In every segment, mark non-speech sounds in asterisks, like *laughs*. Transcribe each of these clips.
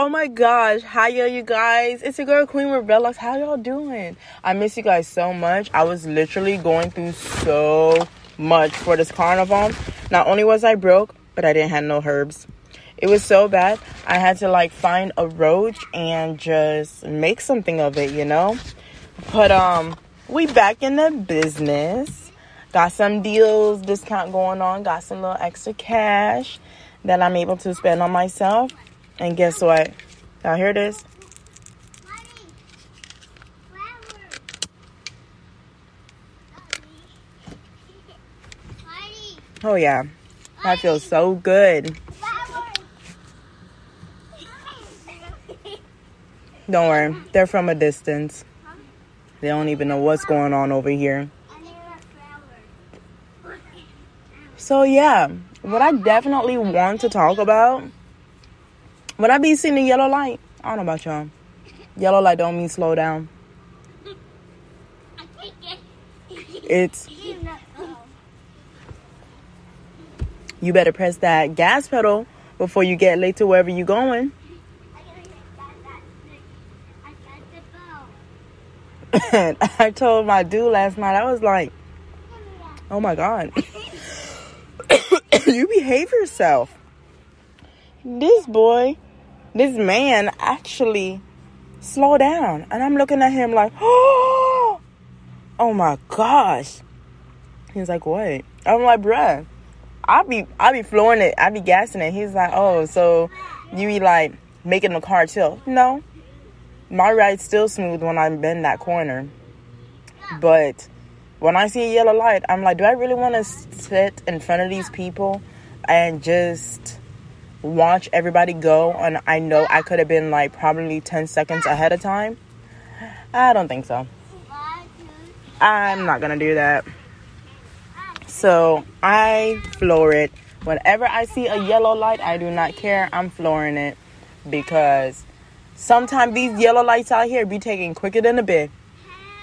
Oh my gosh, hiya you guys. It's your girl Queen Velox. How y'all doing? I miss you guys so much. I was literally going through so much for this carnival. Not only was I broke, but I didn't have no herbs. It was so bad. I had to like find a roach and just make something of it, you know? But um we back in the business. Got some deals, discount going on, got some little extra cash that I'm able to spend on myself and guess what? Y'all hear this? Oh, yeah. That feels so good. Don't worry. They're from a distance. They don't even know what's going on over here. So, yeah. What I definitely want to talk about when I be seeing the yellow light, I don't know about y'all. Yellow light don't mean slow down. It's you better press that gas pedal before you get late to wherever you're going. *laughs* I told my dude last night, I was like, oh my God, *coughs* you behave yourself. This boy this man actually slowed down. And I'm looking at him like, oh, *gasps* oh my gosh. He's like, what? I'm like, bruh, I be I be flooring it. I be gassing it. He's like, oh, so you be like making the car tilt. No. My ride's still smooth when I bend that corner. But when I see a yellow light, I'm like, do I really want to sit in front of these people and just watch everybody go and I know I could have been like probably 10 seconds ahead of time. I don't think so. I'm not gonna do that. So I floor it. Whenever I see a yellow light, I do not care. I'm flooring it because sometimes these yellow lights out here be taking quicker than a bit.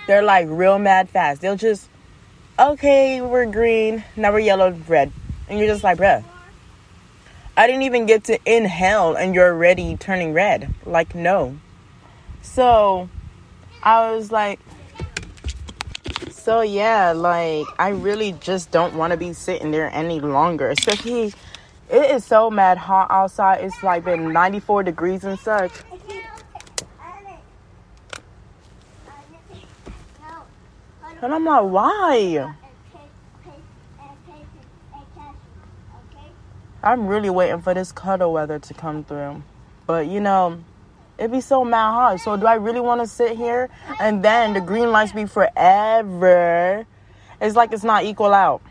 They're like real mad fast. They'll just, okay, we're green, now we're yellow, red. And you're just like, bruh, I didn't even get to inhale and you're already turning red. Like, no. So I was like, so yeah, like, I really just don't want to be sitting there any longer. Especially, it is so mad hot outside. It's like been 94 degrees and such. And I'm like, why? I'm really waiting for this cuddle weather to come through. But you know, it'd be so mad hot. So do I really want to sit here and then the green lights be forever? It's like it's not equal out.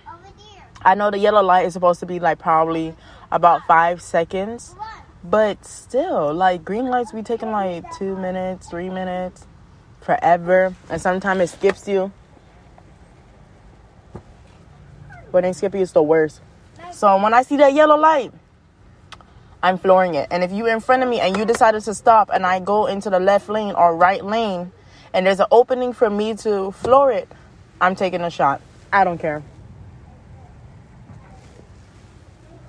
I know the yellow light is supposed to be like probably about five seconds, but still, like green lights be taking like two minutes, three minutes, forever, and sometimes it skips you. When they skip you, it's the worst. So when I see that yellow light, I'm flooring it. And if you're in front of me and you decided to stop and I go into the left lane or right lane and there's an opening for me to floor it, I'm taking a shot. I don't care.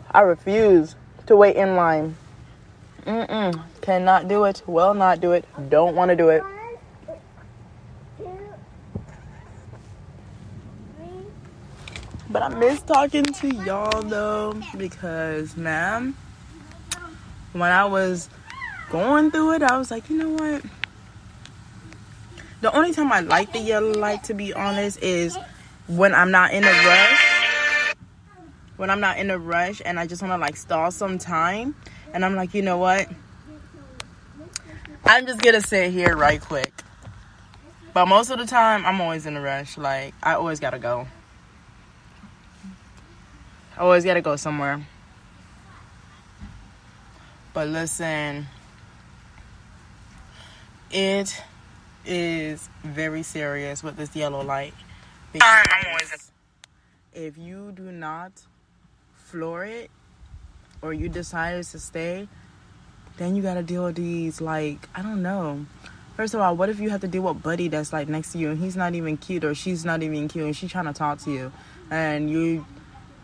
I refuse to wait in line. Mm-mm. Cannot do it. Will not do it. Don't want to do it. But I miss talking to y'all though because, man, when I was going through it, I was like, you know what? The only time I like the yellow light, to be honest, is when I'm not in a rush. When I'm not in a rush and I just want to like stall some time. And I'm like, you know what? I'm just to sit here right quick. But most of the time, I'm always in a rush. Like, I always got to go. I always gotta go somewhere. But listen, it is very serious with this yellow light. Because if you do not floor it or you decide to stay, then you gotta deal with these like I don't know. First of all, what if you have to deal with Buddy that's like next to you and he's not even cute or she's not even cute and she's trying to talk to you and you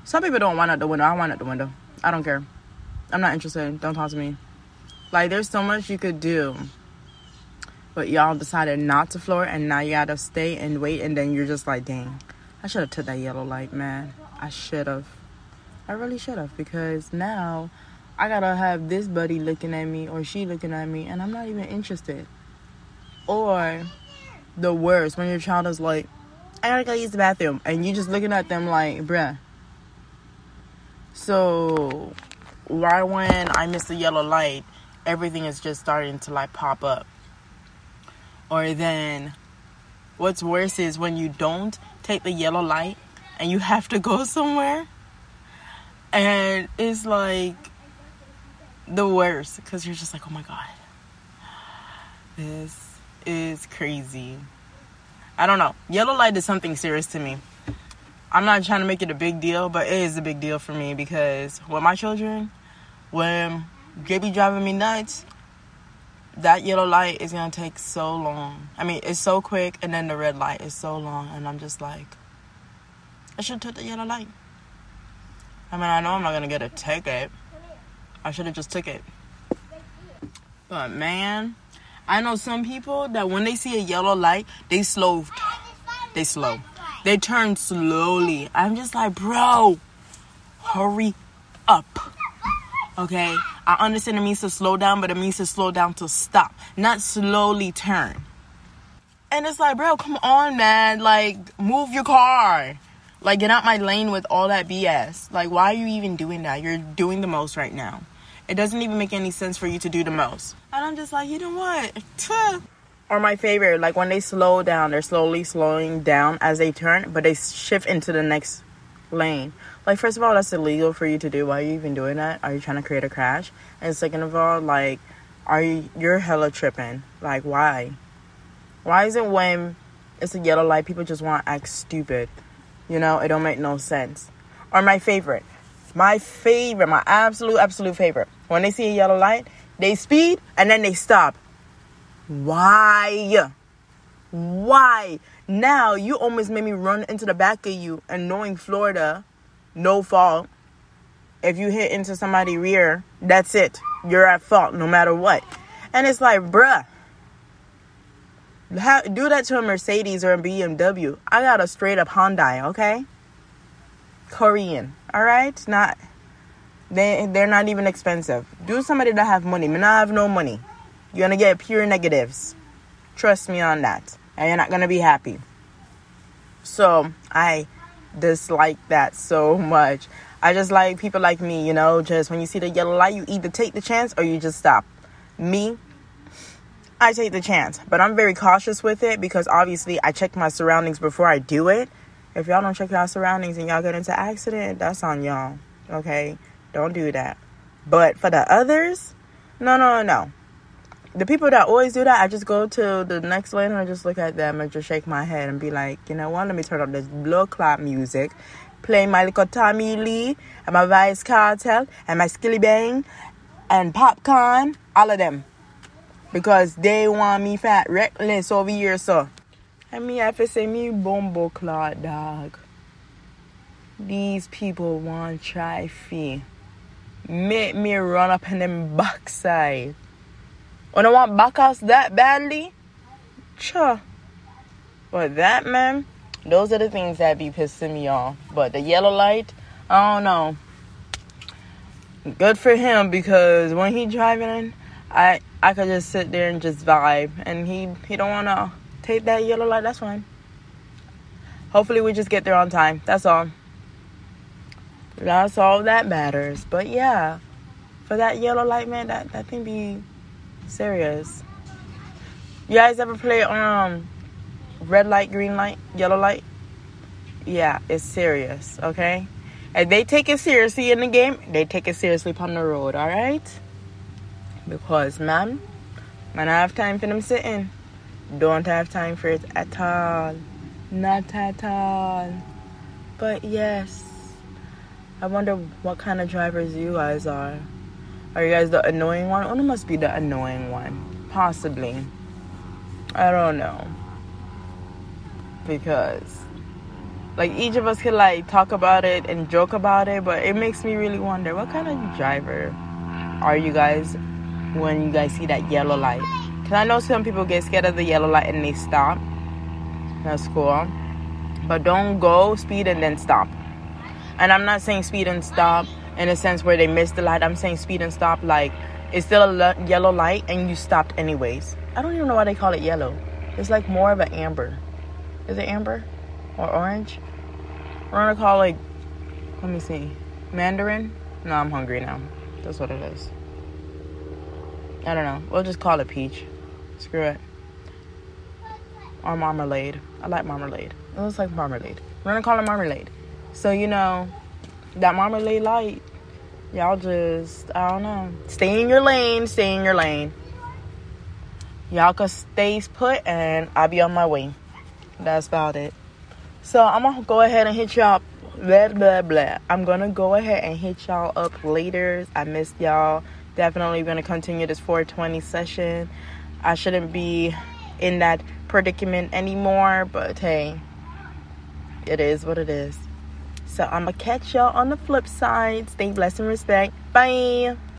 some people don't want out the window. I want out the window. I don't care. I'm not interested. Don't talk to me. Like there's so much you could do. But y'all decided not to floor and now you gotta stay and wait and then you're just like, dang, I should have took that yellow light, man. I should have. I really should have because now I gotta have this buddy looking at me or she looking at me and I'm not even interested. Or the worst, when your child is like, I gotta go use the bathroom and you just looking at them like, bruh. So right when I miss the yellow light, everything is just starting to like pop up. Or then what's worse is when you don't take the yellow light and you have to go somewhere and it's like the worst because you're just like, oh my god, this is crazy. I don't know. Yellow light is something serious to me. I'm not trying to make it a big deal, but it is a big deal for me because with my children, when they be driving me nuts, that yellow light is gonna take so long. I mean, it's so quick, and then the red light is so long, and I'm just like, I should took the yellow light. I mean, I know I'm not gonna get a ticket. I should have just took it. But man, I know some people that when they see a yellow light, they slow. They slow. They turn slowly. I'm just like, bro, hurry up. Okay? I understand it means to slow down, but it means to slow down to stop, not slowly turn. And it's like, bro, come on, man. Like, move your car. Like, get out my lane with all that BS. Like, why are you even doing that? You're doing the most right now. It doesn't even make any sense for you to do the most. And I'm just like, you know what? *laughs* or my favorite, like when they slow down, they're slowly slowing down as they turn, but they shift into the next lane. Like, first of all, that's illegal for you to do. Why are you even doing that? Are you trying to create a crash? And second of all, like, are you, you're hella tripping. Like, why? Why is it when it's a yellow light, people just want to act stupid? You know, it don't make no sense. Or my favorite, my favorite, my absolute, absolute favorite. When they see a yellow light, they speed and then they stop. Why? Why? Now you almost made me run into the back of you and knowing Florida, no fault. If you hit into somebody rear, that's it. You're at fault no matter what. And it's like, bruh, do that to a Mercedes or a BMW. I got a straight up Hyundai, okay? Korean, all right? Not they they're not even expensive. Do somebody that have money. Me not have no money. You're gonna get pure negatives. Trust me on that, and you're not gonna be happy. So I dislike that so much. I just like people like me, you know, just when you see the yellow light, you either take the chance or you just stop. Me, I take the chance, but I'm very cautious with it because obviously I check my surroundings before I do it. If y'all don't check your surroundings and y'all get into accident, that's on y'all. Okay? Don't do that. But for the others, no, no, no. The people that always do that, I just go to the next lane and I just look at them and just shake my head and be like, you know what? Let me turn up this blood clot music, play my little Tommy Lee and my Vybz Kartel and my Skillibeng and Popcaan, all of them because they want me fat reckless over here, so. And me have to say me bumbo clot dog. These people want try fee. Make me run up in them backside. When I want back house that badly, sure. But that man, those are the things that be pissing me off. But the yellow light, I don't know. Good for him because when he driving, I I could just sit there and just vibe. And he he don't want to take that yellow light. That's fine. Hopefully we just get there on time. That's all. That's all that matters. But yeah, for that yellow light, man, that that thing be serious. You guys ever play um red light, green light, yellow light? Yeah, it's serious. Okay. And they take it seriously in the game. They take it seriously on the road. All right because man, man, I have time for them sitting. Don't have time for it at all. Not at all. But yes, I wonder what kind of drivers you guys are. Are you guys the annoying one? It must be the annoying one. Possibly. I don't know. Because, like, each of us could, like, talk about it and joke about it, but it makes me really wonder what kind of driver are you guys when you guys see that yellow light. Because I know some people get scared of the yellow light and they stop. That's cool. But don't go speed and then stop. And I'm not saying speed and stop in a sense where they missed the light. I'm saying speed and stop like it's still a yellow light and you stopped anyways. I don't even know why they call it yellow. It's like more of an amber. Is it amber or orange? We're gonna call it. Let me see. Mandarin. No, I'm hungry now. That's what it is. I don't know. We'll just call it peach. Screw it. Or marmalade. I like marmalade. It looks like marmalade. We're gonna call it marmalade. So you know, that marmalade light. Y'all just I don't know. Stay in your lane. Stay in your lane. Y'all can stay put, and I'll be on my way. That's about it. So I'm gonna go ahead and hit y'all. Blah blah blah. I'm gonna go ahead and hit y'all up later. I missed y'all. Definitely gonna continue this 420 session. I shouldn't be in that predicament anymore, but hey, it is what it is. So I'm gonna catch y'all on the flip side. Stay blessed and respect. Bye.